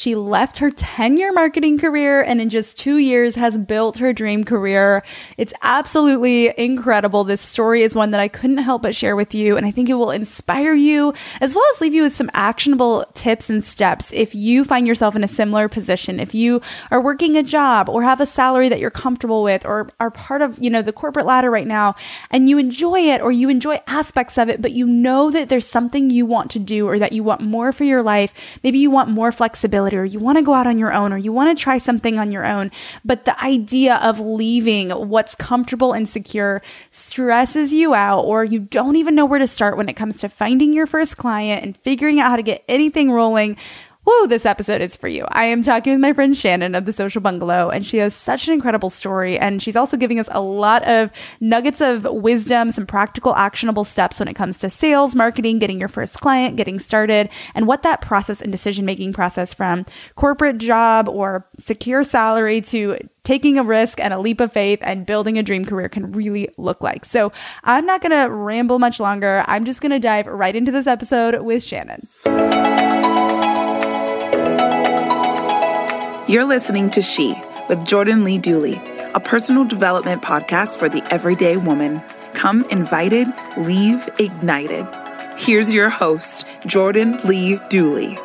She left her 10 year marketing career and in just two years has built her dream career. It's absolutely incredible. This story is one that I couldn't help but share with you. And I think it will inspire you as well as leave you with some actionable tips and steps if you find yourself in a similar position. If you are working a job or have a salary that you're comfortable with or are part of, you know, the corporate ladder right now and you enjoy it or you enjoy aspects of it, but you know that there's something you want to do or that you want more for your life. Maybe you want more flexibility or you want to go out on your own or you want to try something on your own. But the idea of leaving what's comfortable and secure stresses you out, or you don't even know where to start when it comes to finding your first client and figuring out how to get anything rolling whoa, this episode is for you. I am talking with my friend Shannon of the Social Bungalow, and she has such an incredible story. And she's also giving us a lot of nuggets of wisdom, some practical, actionable steps when it comes to sales, marketing, getting your first client, getting started, and what that process and decision making process from corporate job or secure salary to taking a risk and a leap of faith and building a dream career can really look like. So I'm not going to ramble much longer. I'm just going to dive right into this episode with Shannon. You're listening to She with Jordan Lee Dooley, a personal development podcast for the everyday woman. Come invited, leave ignited. Here's your host, Jordan Lee Dooley.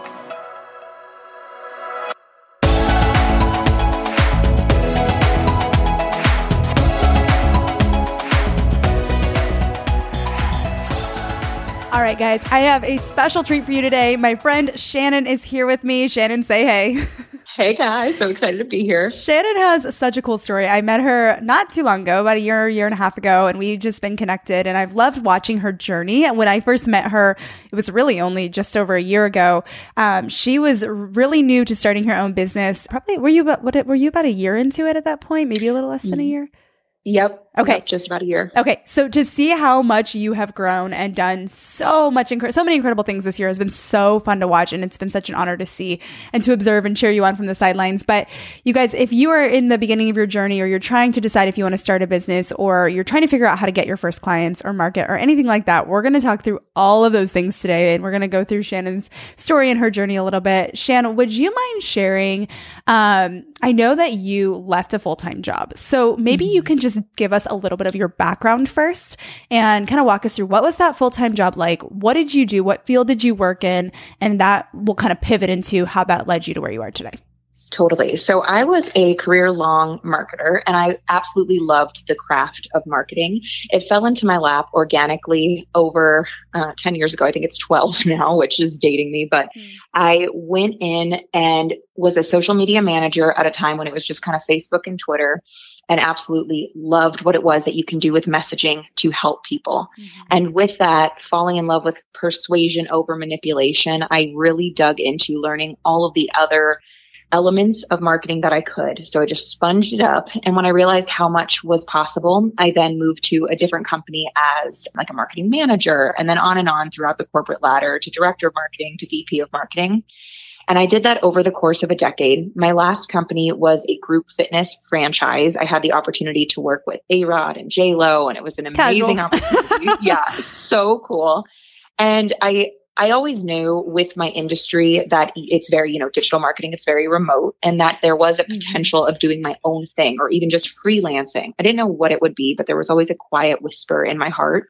All right, guys, I have a special treat for you today. My friend Shannon is here with me. Shannon, say hey. Hey guys, so excited to be here. Shannon has such a cool story. I met her not too long ago, about a year, year and a half ago, and we've just been connected. And I've loved watching her journey. And when I first met her, it was really only just over a year ago. Um, she was really new to starting her own business. Probably were you about what were you about a year into it at that point? Maybe a little less than a year. Yep. Okay. Yep, just about a year. Okay. So to see how much you have grown and done so much, inc- so many incredible things this year has been so fun to watch. And it's been such an honor to see and to observe and cheer you on from the sidelines. But you guys, if you are in the beginning of your journey or you're trying to decide if you want to start a business or you're trying to figure out how to get your first clients or market or anything like that, we're going to talk through all of those things today. And we're going to go through Shannon's story and her journey a little bit. Shannon, would you mind sharing? Um, I know that you left a full time job. So maybe you can just give us a little bit of your background first and kind of walk us through what was that full time job like? What did you do? What field did you work in? And that will kind of pivot into how that led you to where you are today. Totally. So I was a career long marketer and I absolutely loved the craft of marketing. It fell into my lap organically over uh, 10 years ago. I think it's 12 now, which is dating me, but mm. I went in and was a social media manager at a time when it was just kind of Facebook and Twitter and absolutely loved what it was that you can do with messaging to help people. Mm-hmm. And with that, falling in love with persuasion over manipulation, I really dug into learning all of the other elements of marketing that I could. So I just sponged it up. And when I realized how much was possible, I then moved to a different company as like a marketing manager and then on and on throughout the corporate ladder to director of marketing to VP of marketing. And I did that over the course of a decade. My last company was a group fitness franchise. I had the opportunity to work with A Rod and J Lo, and it was an amazing opportunity. yeah, so cool. And I I always knew with my industry that it's very, you know, digital marketing, it's very remote and that there was a Mhm. potential of doing my own thing or even just freelancing. I didn't know what it would be, but there was always a quiet whisper in my heart.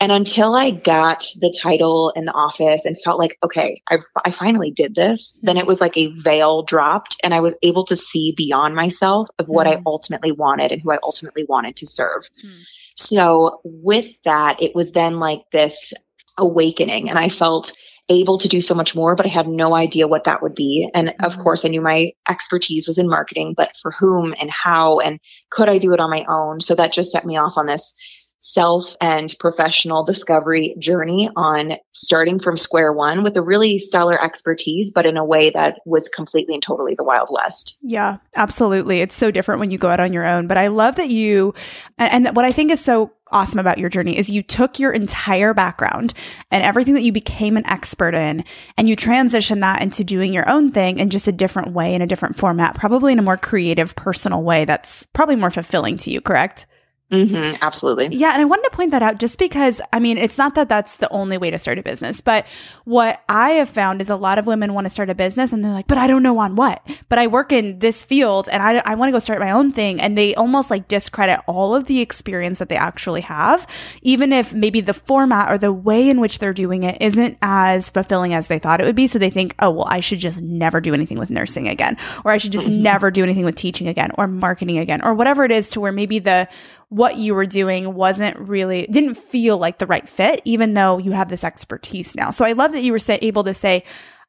And until I got the title in the office and felt like, okay, I, I finally did this, then it was like a veil dropped and I was able to see beyond myself of what I Mhm. ultimately wanted and who I ultimately wanted to serve. Hmm. So with that, it was then like this awakening and I felt able to do so much more, but I had no idea what that would be. And of Mhm. course, I knew my expertise was in marketing, but for whom and how, and could I do it on my own? So that just set me off on this self and professional discovery journey on starting from square one with a really stellar expertise, but in a way that was completely and totally the Wild West. Yeah, absolutely. It's so different when you go out on your own. But I love that you, and, what I think is so awesome about your journey is you took your entire background and everything that you became an expert in, and you transitioned that into doing your own thing in just a different way, in a different format, probably in a more creative, personal way that's probably more fulfilling to you, correct? Hmm absolutely. Yeah, and I wanted to point that out just because I mean, it's not that that's the only way to start a business, but what I have found is a lot of women want to start a business and they're like, "But I don't know on what." But I work in this field and I I want to go start my own thing and they almost like discredit all of the experience that they actually have, even if maybe the format or the way in which they're doing it isn't as fulfilling as they thought it would be, so they think, "Oh, well, I should just never do anything with nursing again or I should just never do anything with teaching again or marketing again or whatever it is to where maybe the what you were doing wasn't really didn't feel like the right fit even though you have this expertise now. So i love that you were say, able to say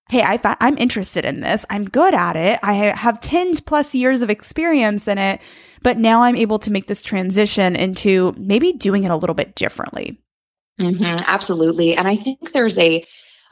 hey I fi- i'm interested in this. I'm good at it. I have 10 plus years of experience in it but now i'm able to make this transition into maybe doing it a little bit differently. Hmm absolutely. And I think there's a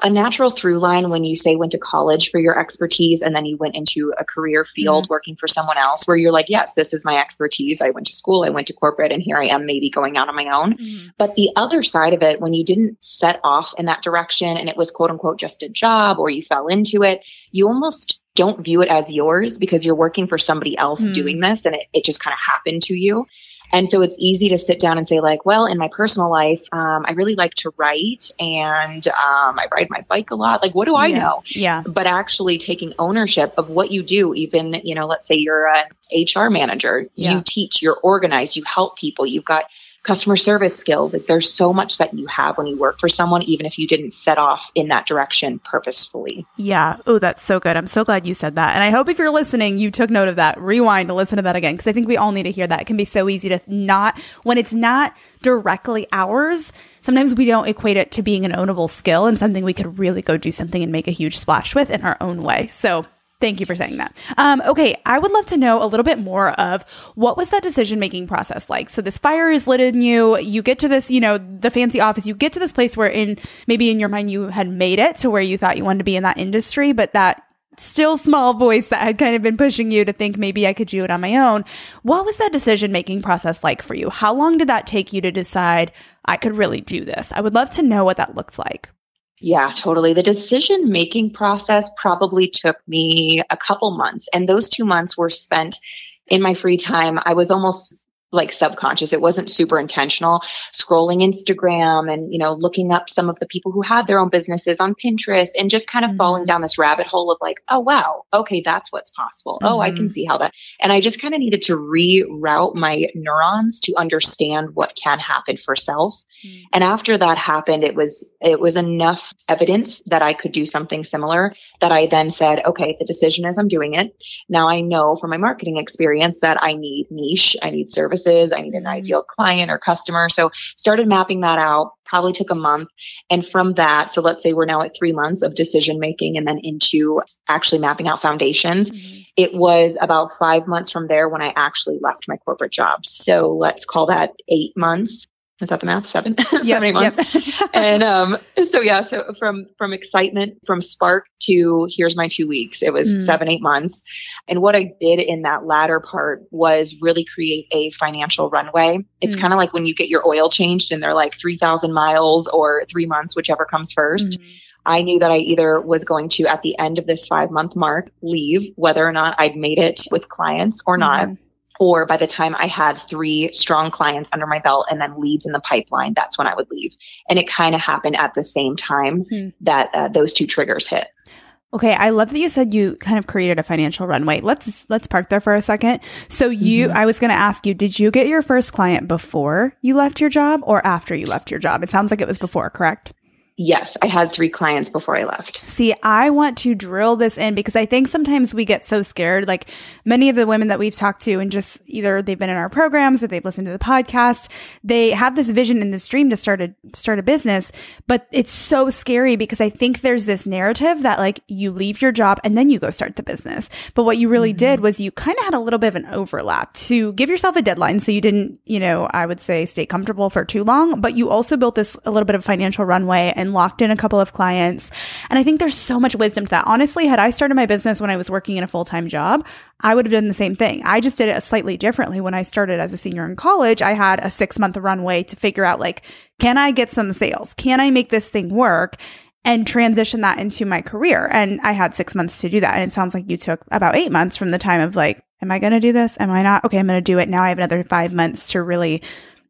a natural through line when you say went to college for your expertise and then you went into a career field working for someone else where you're like, yes, this is my expertise. I went to school, I went to corporate, and here I am maybe going out on my own. But the other side of it, when you didn't set off in that direction and it was quote unquote just a job or you fell into it, you almost don't view it as yours because you're working for somebody else Hmm. doing this and it, it just kind of happened to you. And so it's easy to sit down and say, like, well, in my personal life, um, I really like to write and um, I ride my bike a lot. Like, what do I Yeah. know? yeah But actually taking ownership of what you do, even, you know, let's say you're an HR manager, Yeah. you teach, you're organized, you help people, you've got customer service skills. Like, there's so much that you have when you work for someone, even if you didn't set off in that direction purposefully. Yeah. Oh, that's so good. I'm so glad you said that. And I hope if you're listening, you took note of that. Rewind to listen to that again because I think we all need to hear that. It can be so easy to not, when it's not directly ours, sometimes we don't equate it to being an ownable skill and something we could really go do something and make a huge splash with in our own way. So, Thank you for saying that. Um, okay, I would love to know a little bit more of what was that decision making process like. So this fire is lit in you. You get to this, you know, the fancy office. You get to this place where, in maybe in your mind, you had made it to where you thought you wanted to be in that industry, but that still small voice that had kind of been pushing you to think maybe I could do it on my own. What was that decision making process like for you? How long did that take you to decide I could really do this? I would love to know what that looked like. Yeah, totally. The decision making process probably took me a couple months. And those two months were spent in my free time. I was almost like subconscious. It wasn't super intentional. Scrolling Instagram and, you know, looking up some of the people who had their own businesses on Pinterest and just kind of Mhm. falling down this rabbit hole of like, oh, wow, okay, that's what's possible. Oh, I can Mhm. see how that. And I just kind of needed to reroute my neurons to understand what can happen for self. And after that happened, it was it was enough evidence that I could do something similar that I then said, okay, the decision is I'm doing it. Now I know from my marketing experience that I need niche, I need services, I need an Mhm. ideal client or customer. So started mapping that out, probably took a month. And from that, so let's say we're now at three months of decision making and then into actually mapping out foundations. It was about five months from there when I actually left my corporate job. So let's call that eight months. Is that the math? Seven? Seven, eight months. and um, so yeah, so from from excitement, from spark to here's my two weeks. It was Mm. seven, eight months. And what I did in that latter part was really create a financial runway. It's Mm. kind of like when you get your oil changed and they're like three thousand miles or three months, whichever comes 1st I knew that I either was going to, at the end of this five month mark, leave, whether or not I'd made it with clients or not. Mhm. Or by the time I had three strong clients under my belt and then leads in the pipeline, that's when I would leave. And it kind of happened at the same time Hmm. that uh, those two triggers hit. Okay, I love that you said you kind of created a financial runway. Let's let's park there for a second. So you I was going to ask you, did you get your first client before you left your job or after you left your job? It sounds like it was before, correct? Yes, I had three clients before I left. See, I want to drill this in because I think sometimes we get so scared. Like many of the women that we've talked to, and just either they've been in our programs or they've listened to the podcast, they have this vision and this dream to start a start a business, but it's so scary because I think there's this narrative that like you leave your job and then you go start the business. But what you really mm-hmm. did was you kind of had a little bit of an overlap to give yourself a deadline so you didn't, you know, I would say stay comfortable for too long, but you also built this a little bit of financial runway and locked in a couple of clients. And I think there's so much wisdom to that. Honestly, had I started my business when I was working in a full-time job, I would have done the same thing. I just did it slightly differently. When I started as a senior in college, I had a 6-month runway to figure out like can I get some sales? Can I make this thing work? and transition that into my career. And I had six months to do that. And it sounds like you took about eight months from the time of like, am I going to do this? Am I not? Okay, I'm going to do it. Now I have another five months to really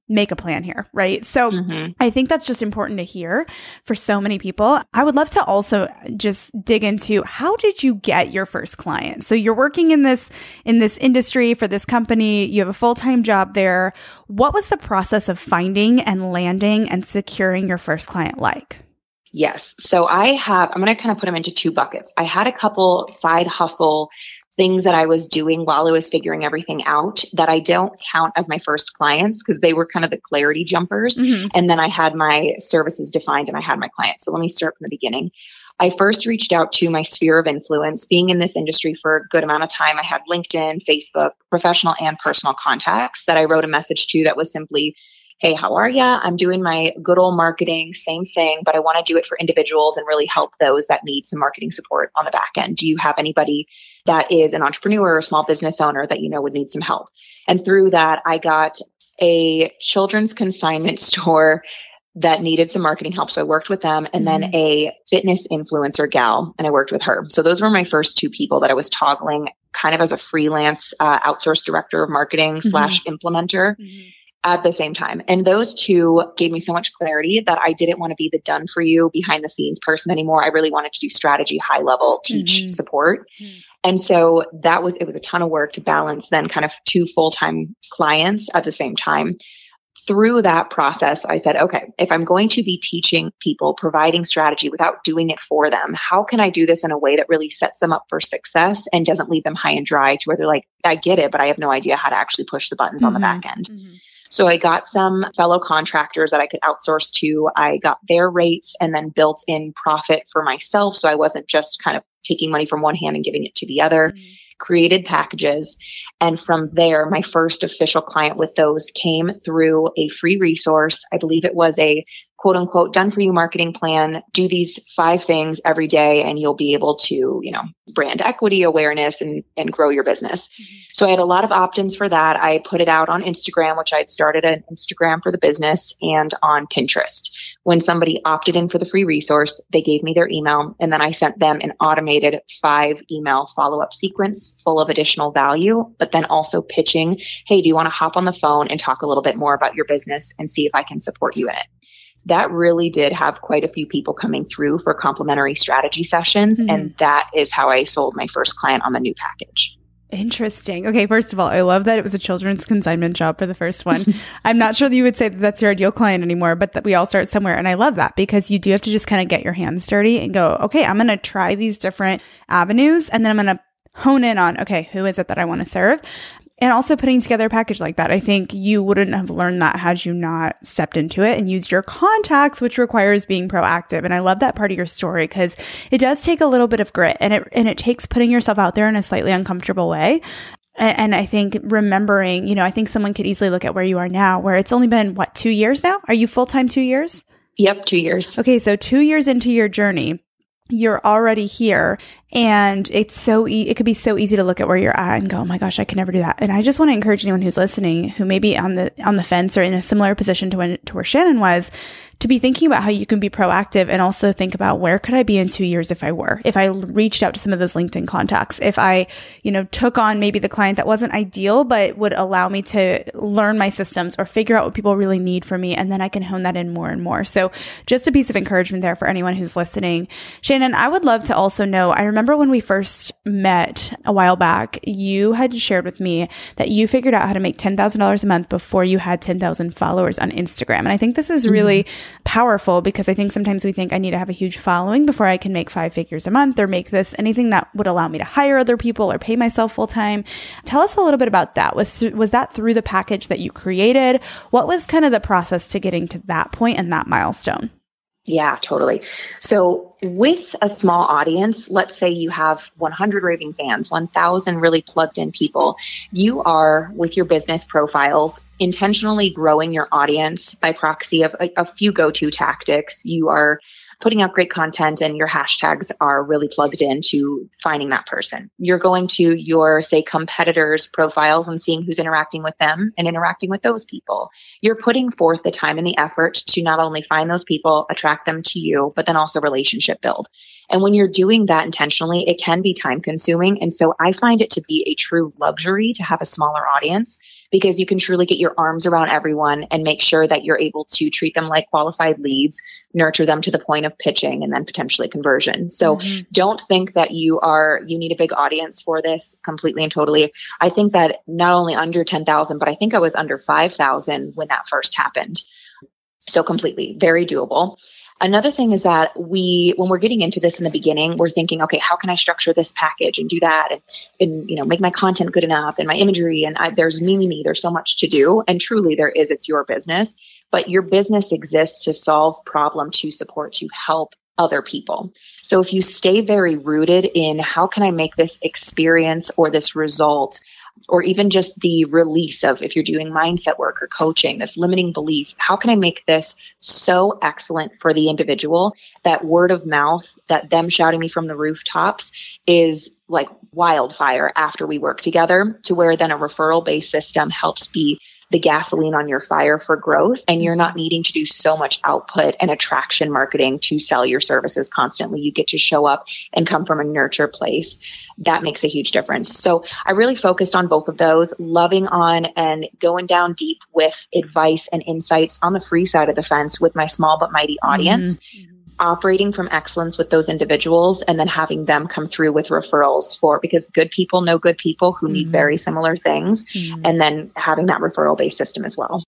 make a plan here. Right. So Mhm. I think that's just important to hear for so many people. I would love to also just dig into how did you get your first client? So you're working in this in this industry for this company, you have a full-time job there. What was the process of finding and landing and securing your first client like? Yes. So I have, I'm going to kind of put them into two buckets. I had a couple side hustle things that I was doing while I was figuring everything out that I don't count as my first clients because they were kind of the clarity jumpers. Mhm. And then I had my services defined and I had my clients. So let me start from the beginning. I first reached out to my sphere of influence. Being in this industry for a good amount of time, I had LinkedIn, Facebook, professional and personal contacts that I wrote a message to that was simply, Hey, how are you? I'm doing my good old marketing, same thing, but I want to do it for individuals and really help those that need some marketing support on the back end. Do you have anybody that is an entrepreneur or small business owner that you know would need some help? And through that, I got a children's consignment store that needed some marketing help. So I worked with them and then a fitness influencer gal and I worked with her. So those were my first two people that I was toggling kind of as a freelance uh, outsourced director of marketing slash implementer at the same time. And those two gave me so much clarity that I didn't want to be the done for you behind the scenes person anymore. I really wanted to do strategy, high level, teach, Mhm. support. And so that was, it was a ton of work to balance then kind of two full time clients at the same time. Through that process, I said, okay, if I'm going to be teaching people, providing strategy without doing it for them, how can I do this in a way that really sets them up for success and doesn't leave them high and dry to where they're like, I get it, but I have no idea how to actually push the buttons on the Mhm. back end. So I got some fellow contractors that I could outsource to. I got their rates and then built in profit for myself. So I wasn't just kind of taking money from one hand and giving it to the other. Mm-hmm. Created packages. And from there, my first official client with those came through a free resource. I believe it was a quote unquote done for you marketing plan. Do these five things every day and you'll be able to, you know, brand equity awareness and, and grow your business. Mm-hmm. So I had a lot of opt-ins for that. I put it out on Instagram, which I'd started an Instagram for the business and on Pinterest. When somebody opted in for the free resource, they gave me their email and then I sent them an automated five email follow-up sequence full of additional value, but then also pitching, Hey, do you want to hop on the phone and talk a little bit more about your business and see if I can support you in it? That really did have quite a few people coming through for complimentary strategy sessions. Mhm. And that is how I sold my first client on the new package. Interesting. Okay, first of all, I love that it was a children's consignment job for the first one. I'm not sure that you would say that that's your ideal client anymore, but that we all start somewhere. And I love that because you do have to just kind of get your hands dirty and go, okay, I'm going to try these different avenues and then I'm going to hone in on, okay, who is it that I want to serve? And also putting together a package like that. I think you wouldn't have learned that had you not stepped into it and used your contacts, which requires being proactive. And I love that part of your story because it does take a little bit of grit and it, and it takes putting yourself out there in a slightly uncomfortable way. A- And I think remembering, you know, I think someone could easily look at where you are now, where it's only been what, two years now? Are you full time two years? Yep, two years. Okay, so two years into your journey, you're already here and it's so e- it could be so easy to look at where you're at and go oh my gosh i can never do that and i just want to encourage anyone who's listening who may be on the on the fence or in a similar position to when to where shannon was to be thinking about how you can be proactive and also think about where could I be in two years if I were, if I reached out to some of those LinkedIn contacts, if I, you know, took on maybe the client that wasn't ideal, but would allow me to learn my systems or figure out what people really need from me. And then I can hone that in more and more. So just a piece of encouragement there for anyone who's listening. Shannon, I would love to also know, I remember when we first met a while back, you had shared with me that you figured out how to make $10,000 a month before you had 10,000 followers on Instagram. And I think this is really mm-hmm powerful because I think sometimes we think I need to have a huge following before I can make five figures a month or make this anything that would allow me to hire other people or pay myself full time. Tell us a little bit about that. Was was that through the package that you created? What was kind of the process to getting to that point and that milestone? Yeah, totally. So, with a small audience, let's say you have 100 raving fans, 1,000 really plugged in people, you are with your business profiles intentionally growing your audience by proxy of a, a few go to tactics. You are putting out great content and your hashtags are really plugged into finding that person. You're going to your, say, competitors' profiles and seeing who's interacting with them and interacting with those people. You're putting forth the time and the effort to not only find those people, attract them to you, but then also relationship build. And when you're doing that intentionally, it can be time consuming. And so I find it to be a true luxury to have a smaller audience because you can truly get your arms around everyone and make sure that you're able to treat them like qualified leads, nurture them to the point of pitching and then potentially conversion. So mm-hmm. don't think that you are, you need a big audience for this completely and totally. I think that not only under 10,000, but I think I was under 5,000 when that first happened. So completely very doable. Another thing is that we, when we're getting into this in the beginning, we're thinking, okay, how can I structure this package and do that and, and you know, make my content good enough and my imagery and I, there's me, me, me, there's so much to do. And truly there is, it's your business, but your business exists to solve problem, to support, to help other people. So if you stay very rooted in how can I make this experience or this result or even just the release of if you're doing mindset work or coaching, this limiting belief, how can I make this so excellent for the individual that word of mouth, that them shouting me from the rooftops is like wildfire after we work together to where then a referral based system helps be the gasoline on your fire for growth and you're not needing to do so much output and attraction marketing to sell your services constantly. You get to show up and come from a nurture place. That makes a huge difference. So I really focused on both of those, loving on and going down deep with advice and insights on the free side of the fence with my small but mighty audience. Mm-hmm operating from excellence with those individuals and then having them come through with referrals for because good people know good people who mm-hmm. need very similar things mm-hmm. and then having that referral based system as well.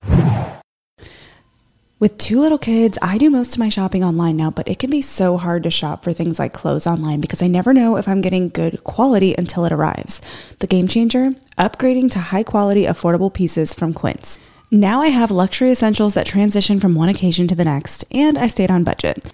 With two little kids, I do most of my shopping online now, but it can be so hard to shop for things like clothes online because I never know if I'm getting good quality until it arrives. The game changer? Upgrading to high quality, affordable pieces from Quince. Now I have luxury essentials that transition from one occasion to the next, and I stayed on budget.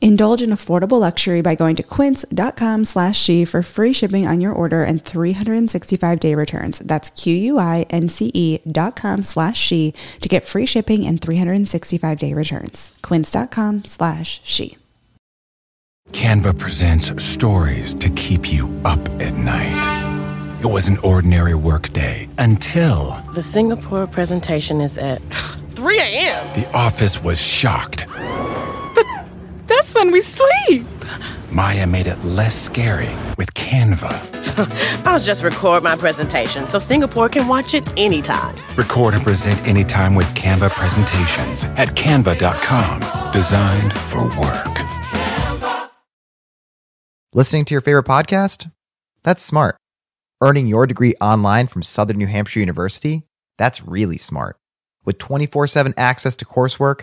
Indulge in affordable luxury by going to quince.com slash she for free shipping on your order and 365 day returns. That's Q-U-I-N-C-E dot com slash she to get free shipping and 365 day returns. Quince.com slash she. Canva presents stories to keep you up at night. It was an ordinary workday until the Singapore presentation is at 3 a.m. The office was shocked that's when we sleep. Maya made it less scary with Canva. I'll just record my presentation so Singapore can watch it anytime. Record and present anytime with Canva presentations at canva.com. Designed for work. Listening to your favorite podcast? That's smart. Earning your degree online from Southern New Hampshire University? That's really smart. With 24 7 access to coursework,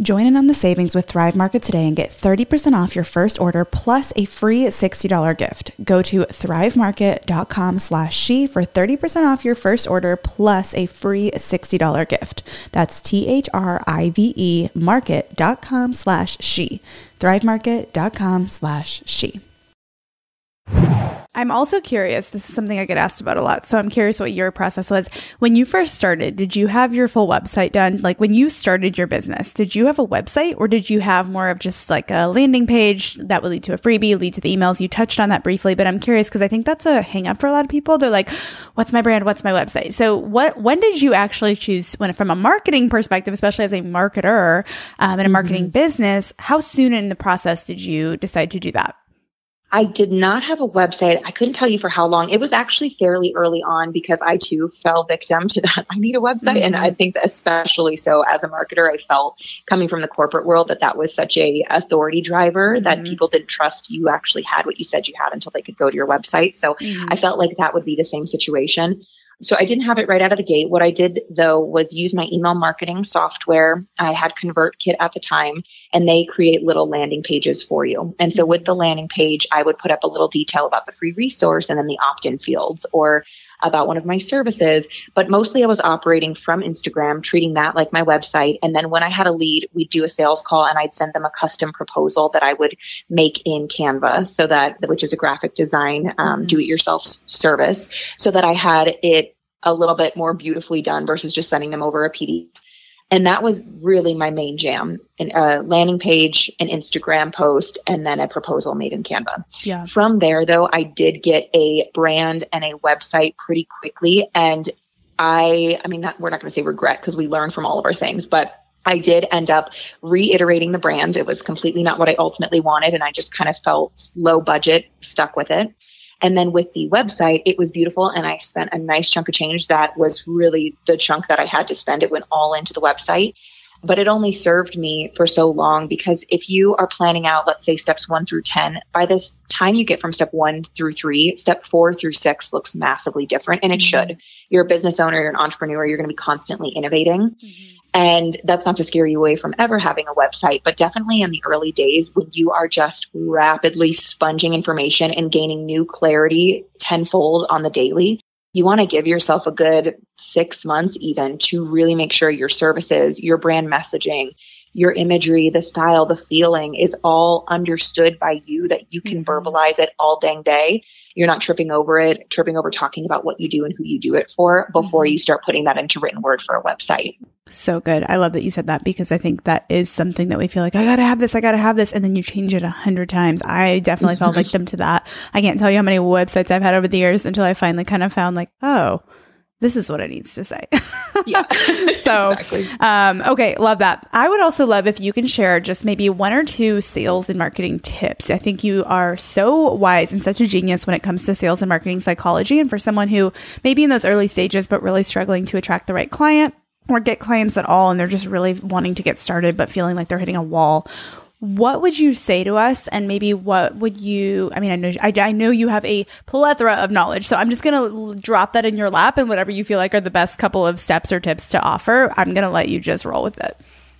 Join in on the savings with Thrive Market today and get 30% off your first order plus a free $60 gift. Go to thrivemarket.com slash she for 30% off your first order plus a free $60 gift. That's T-H-R-I-V-E market.com slash she. thrivemarket.com slash she. I'm also curious. This is something I get asked about a lot. So I'm curious what your process was. When you first started, did you have your full website done? Like when you started your business, did you have a website or did you have more of just like a landing page that would lead to a freebie, lead to the emails? You touched on that briefly, but I'm curious because I think that's a hang up for a lot of people. They're like, what's my brand? What's my website? So what, when did you actually choose when from a marketing perspective, especially as a marketer um, in a marketing mm-hmm. business, how soon in the process did you decide to do that? I did not have a website. I couldn't tell you for how long. It was actually fairly early on because I too fell victim to that. I need a website. Mm-hmm. And I think that especially so as a marketer, I felt coming from the corporate world that that was such a authority driver mm-hmm. that people didn't trust you actually had what you said you had until they could go to your website. So mm-hmm. I felt like that would be the same situation. So I didn't have it right out of the gate. What I did though was use my email marketing software. I had ConvertKit at the time and they create little landing pages for you. And so mm-hmm. with the landing page, I would put up a little detail about the free resource and then the opt-in fields or about one of my services, but mostly I was operating from Instagram, treating that like my website. And then when I had a lead, we'd do a sales call and I'd send them a custom proposal that I would make in Canva so that, which is a graphic design, um, mm-hmm. do it yourself service so that I had it a little bit more beautifully done versus just sending them over a PDF. And that was really my main jam a uh, landing page, an Instagram post, and then a proposal made in Canva. Yeah. From there, though, I did get a brand and a website pretty quickly. And I, I mean, not, we're not going to say regret because we learn from all of our things, but I did end up reiterating the brand. It was completely not what I ultimately wanted. And I just kind of felt low budget, stuck with it. And then with the website, it was beautiful. And I spent a nice chunk of change that was really the chunk that I had to spend. It went all into the website. But it only served me for so long because if you are planning out, let's say steps one through 10, by this time you get from step one through three, step four through six looks massively different. And it mm-hmm. should. You're a business owner, you're an entrepreneur, you're going to be constantly innovating. Mm-hmm. And that's not to scare you away from ever having a website, but definitely in the early days when you are just rapidly sponging information and gaining new clarity tenfold on the daily, you want to give yourself a good six months even to really make sure your services, your brand messaging, your imagery, the style, the feeling is all understood by you that you can mm-hmm. verbalize it all dang day. You're not tripping over it, tripping over talking about what you do and who you do it for before mm-hmm. you start putting that into written word for a website. So good. I love that you said that because I think that is something that we feel like, I gotta have this, I gotta have this. And then you change it a hundred times. I definitely fell victim to that. I can't tell you how many websites I've had over the years until I finally kind of found like, oh, this is what it needs to say. yeah. so, exactly. um, okay, love that. I would also love if you can share just maybe one or two sales and marketing tips. I think you are so wise and such a genius when it comes to sales and marketing psychology. And for someone who maybe in those early stages, but really struggling to attract the right client or get clients at all, and they're just really wanting to get started, but feeling like they're hitting a wall what would you say to us and maybe what would you i mean i know I, I, know you have a plethora of knowledge so i'm just going to drop that in your lap and whatever you feel like are the best couple of steps or tips to offer i'm going to let you just roll with it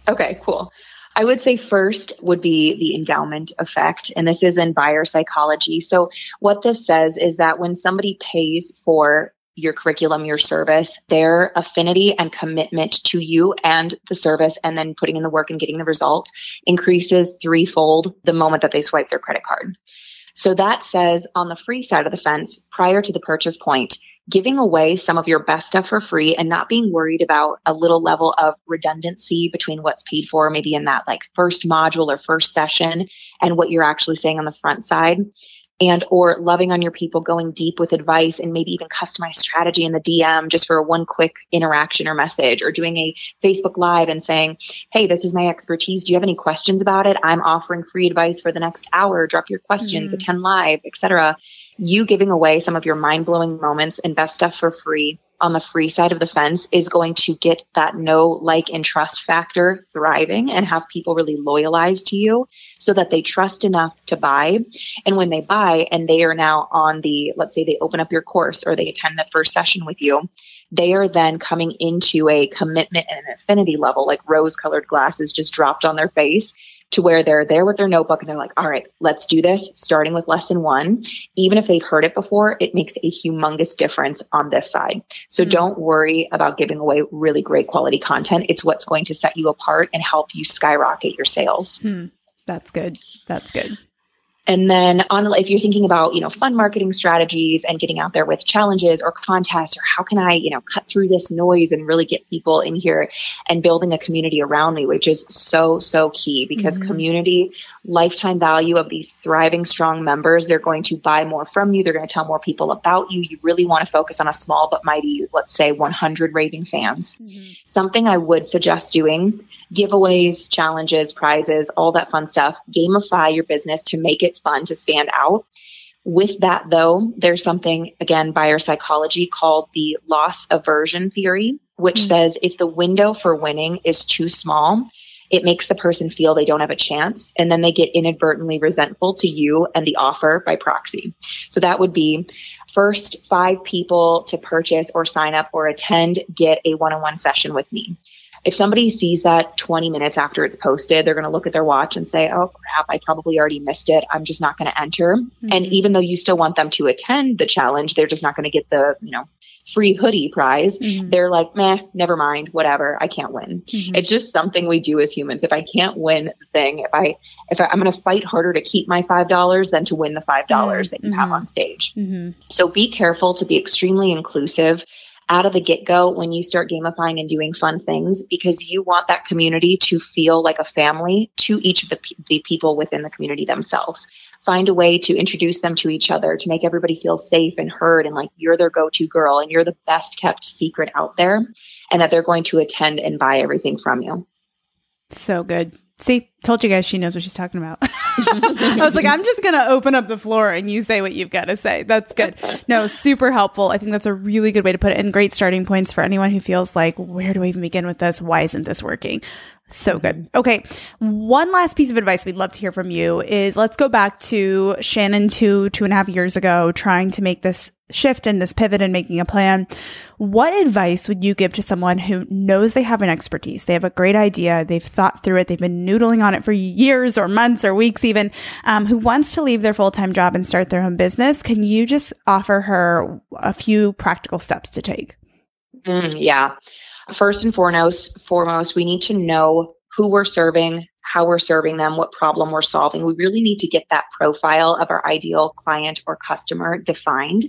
okay cool I would say first would be the endowment effect. And this is in buyer psychology. So, what this says is that when somebody pays for your curriculum, your service, their affinity and commitment to you and the service, and then putting in the work and getting the result increases threefold the moment that they swipe their credit card. So that says on the free side of the fence, prior to the purchase point, giving away some of your best stuff for free and not being worried about a little level of redundancy between what's paid for, maybe in that like first module or first session, and what you're actually saying on the front side and or loving on your people going deep with advice and maybe even customized strategy in the dm just for a one quick interaction or message or doing a facebook live and saying hey this is my expertise. Do you have any questions about it? I'm offering free advice for the next hour. Drop your questions mm-hmm. attend live etc you giving away some of your mind-blowing moments and best stuff for free on the free side of the fence is going to get that no like, and trust factor thriving and have people really loyalize to you so that they trust enough to buy. And when they buy and they are now on the, let's say they open up your course or they attend the first session with you, they are then coming into a commitment and an affinity level, like rose colored glasses just dropped on their face to where they're there with their notebook and they're like, all right, let's do this, starting with lesson one. Even if they've heard it before, it makes a humongous difference on this side. So mm-hmm. don't worry about giving away really great quality content. It's what's going to set you apart and help you skyrocket your sales. Hmm. That's good. That's good. And then on if you're thinking about, you know, fun marketing strategies and getting out there with challenges or contests or how can I, you know, cut through this noise and really get people in here and building a community around me, which is so, so key because mm-hmm. community lifetime value of these thriving, strong members, they're going to buy more from you. They're going to tell more people about you. You really want to focus on a small but mighty, let's say 100 raving fans. Mm-hmm. Something I would suggest doing giveaways, challenges, prizes, all that fun stuff. Gamify your business to make it fun to stand out. With that, though, there's something, again, buyer psychology called the loss aversion theory, which mm-hmm. says if the window for winning is too small, it makes the person feel they don't have a chance. And then they get inadvertently resentful to you and the offer by proxy. So that would be first five people to purchase or sign up or attend, get a one on one session with me if somebody sees that 20 minutes after it's posted, they're going to look at their watch and say, oh crap, I probably already missed it. I'm just not going to enter. Mm-hmm. And even though you still want them to attend the challenge, they're just not going to get the, you know, free hoodie prize. Mm-hmm. They're like, meh, never mind, whatever. I can't win. Mm-hmm. It's just something we do as humans. If I can't win the thing, if I, if I, am going to fight harder to keep my $5 than to win the $5 that you have mm-hmm. on stage. Mm-hmm. So be careful to be extremely inclusive out of the get go when you start gamifying and doing fun things because you want that community to feel like a family to each of the, the people within the community themselves. Find a way to introduce them to each other to make everybody feel safe and heard and like you're their go to girl and you're the best kept secret out there and that they're going to attend and buy everything from you. So good. See, told you guys she knows what she's talking about. I was like, I'm just going to open up the floor and you say what you've got to say. That's good. No, super helpful. I think that's a really good way to put it and great starting points for anyone who feels like, where do I even begin with this? Why isn't this working? So good. Okay. One last piece of advice we'd love to hear from you is let's go back to Shannon two, two and a half years ago, trying to make this shift and this pivot and making a plan. What advice would you give to someone who knows they have an expertise? They have a great idea. They've thought through it. They've been noodling on it for years or months or weeks even, um, who wants to leave their full-time job and start their own business. Can you just offer her a few practical steps to take? Mm, yeah first and foremost, foremost, we need to know who we're serving, how we're serving them, what problem we're solving. We really need to get that profile of our ideal client or customer defined.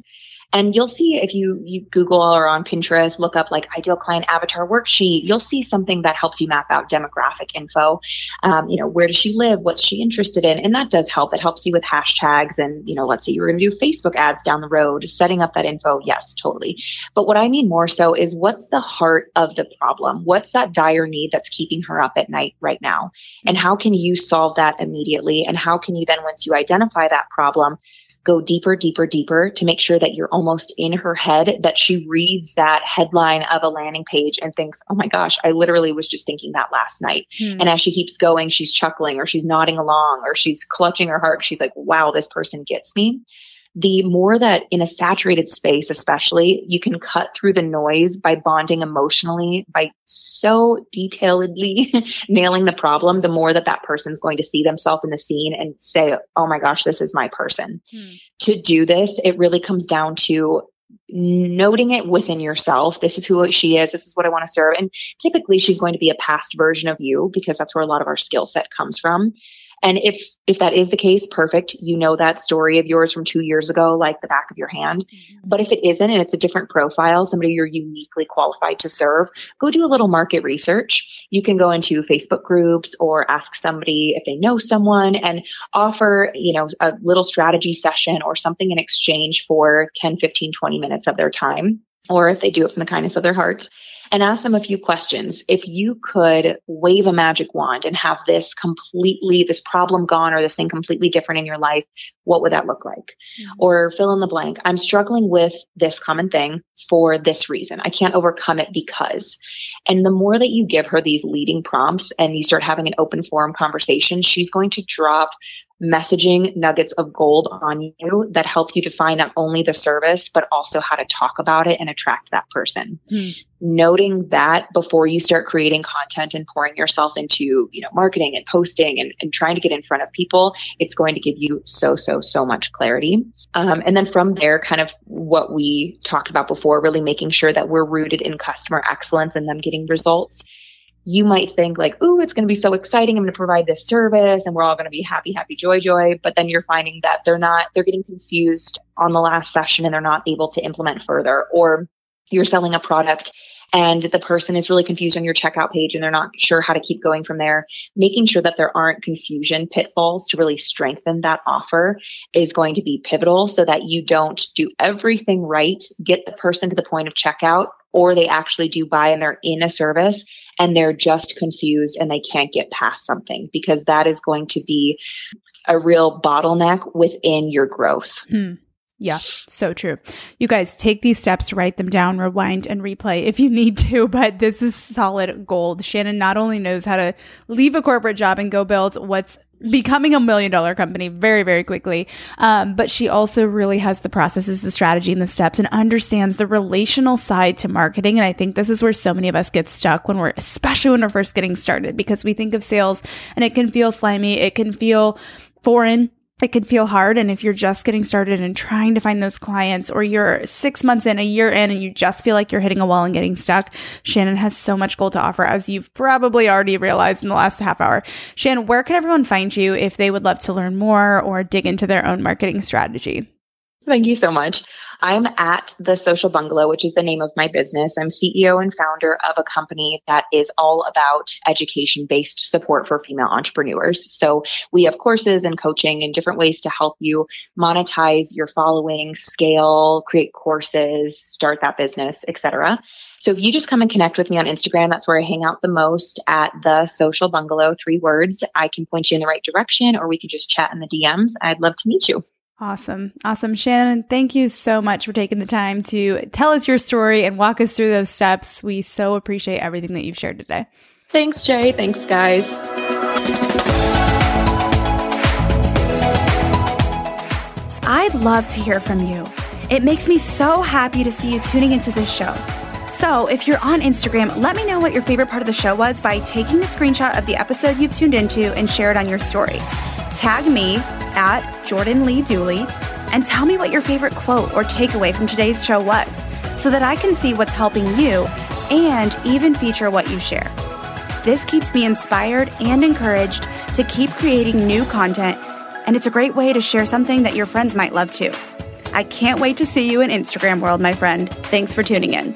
And you'll see if you, you Google or on Pinterest, look up like ideal client avatar worksheet, you'll see something that helps you map out demographic info. Um, you know, where does she live? What's she interested in? And that does help. That helps you with hashtags. And, you know, let's say you were going to do Facebook ads down the road, setting up that info. Yes, totally. But what I mean more so is what's the heart of the problem? What's that dire need that's keeping her up at night right now? And how can you solve that immediately? And how can you then, once you identify that problem, go deeper, deeper, deeper to make sure that you're almost in her head, that she reads that headline of a landing page and thinks, oh my gosh, I literally was just thinking that last night. Hmm. And as she keeps going, she's chuckling or she's nodding along or she's clutching her heart. She's like, wow, this person gets me. The more that in a saturated space, especially, you can cut through the noise by bonding emotionally, by so detailedly nailing the problem, the more that that person's going to see themselves in the scene and say, oh my gosh, this is my person. Hmm. To do this, it really comes down to noting it within yourself. This is who she is. This is what I want to serve. And typically she's going to be a past version of you because that's where a lot of our skill set comes from. And if if that is the case, perfect. You know that story of yours from 2 years ago like the back of your hand. Mm-hmm. But if it isn't and it's a different profile, somebody you're uniquely qualified to serve, go do a little market research. You can go into Facebook groups or ask somebody if they know someone and offer, you know, a little strategy session or something in exchange for 10, 15, 20 minutes of their time or if they do it from the kindness of their hearts and ask them a few questions. If you could wave a magic wand and have this completely, this problem gone or this thing completely different in your life, what would that look like? Mm-hmm. Or fill in the blank. I'm struggling with this common thing for this reason. I can't overcome it because. And the more that you give her these leading prompts and you start having an open forum conversation, she's going to drop messaging nuggets of gold on you that help you define not only the service, but also how to talk about it and attract that person. Hmm. Noting that before you start creating content and pouring yourself into, you know, marketing and posting and, and trying to get in front of people, it's going to give you so, so, so much clarity. Um, and then from there, kind of what we talked about before, really making sure that we're rooted in customer excellence and them getting results you might think like, "Ooh, it's going to be so exciting. I'm going to provide this service and we're all going to be happy, happy, joy, joy." But then you're finding that they're not they're getting confused on the last session and they're not able to implement further or you're selling a product and the person is really confused on your checkout page and they're not sure how to keep going from there, making sure that there aren't confusion pitfalls to really strengthen that offer is going to be pivotal so that you don't do everything right, get the person to the point of checkout, or they actually do buy and they're in a service and they're just confused and they can't get past something because that is going to be a real bottleneck within your growth. Hmm. Yeah, so true. You guys take these steps, write them down, rewind and replay if you need to, but this is solid gold. Shannon not only knows how to leave a corporate job and go build what's becoming a million dollar company very, very quickly. Um, but she also really has the processes, the strategy, and the steps and understands the relational side to marketing. And I think this is where so many of us get stuck when we're, especially when we're first getting started, because we think of sales and it can feel slimy, it can feel foreign it can feel hard. And if you're just getting started and trying to find those clients, or you're six months in, a year in, and you just feel like you're hitting a wall and getting stuck, Shannon has so much gold to offer, as you've probably already realized in the last half hour. Shannon, where can everyone find you if they would love to learn more or dig into their own marketing strategy? Thank you so much. I'm at the Social Bungalow, which is the name of my business. I'm CEO and founder of a company that is all about education based support for female entrepreneurs. So we have courses and coaching and different ways to help you monetize your following, scale, create courses, start that business, etc. So if you just come and connect with me on Instagram, that's where I hang out the most at the social bungalow, three words. I can point you in the right direction or we can just chat in the DMs. I'd love to meet you. Awesome. Awesome. Shannon, thank you so much for taking the time to tell us your story and walk us through those steps. We so appreciate everything that you've shared today. Thanks, Jay. Thanks, guys. I'd love to hear from you. It makes me so happy to see you tuning into this show. So, if you're on Instagram, let me know what your favorite part of the show was by taking a screenshot of the episode you've tuned into and share it on your story. Tag me at Jordan Lee Dooley and tell me what your favorite quote or takeaway from today's show was so that I can see what's helping you and even feature what you share. This keeps me inspired and encouraged to keep creating new content, and it's a great way to share something that your friends might love too. I can't wait to see you in Instagram world, my friend. Thanks for tuning in.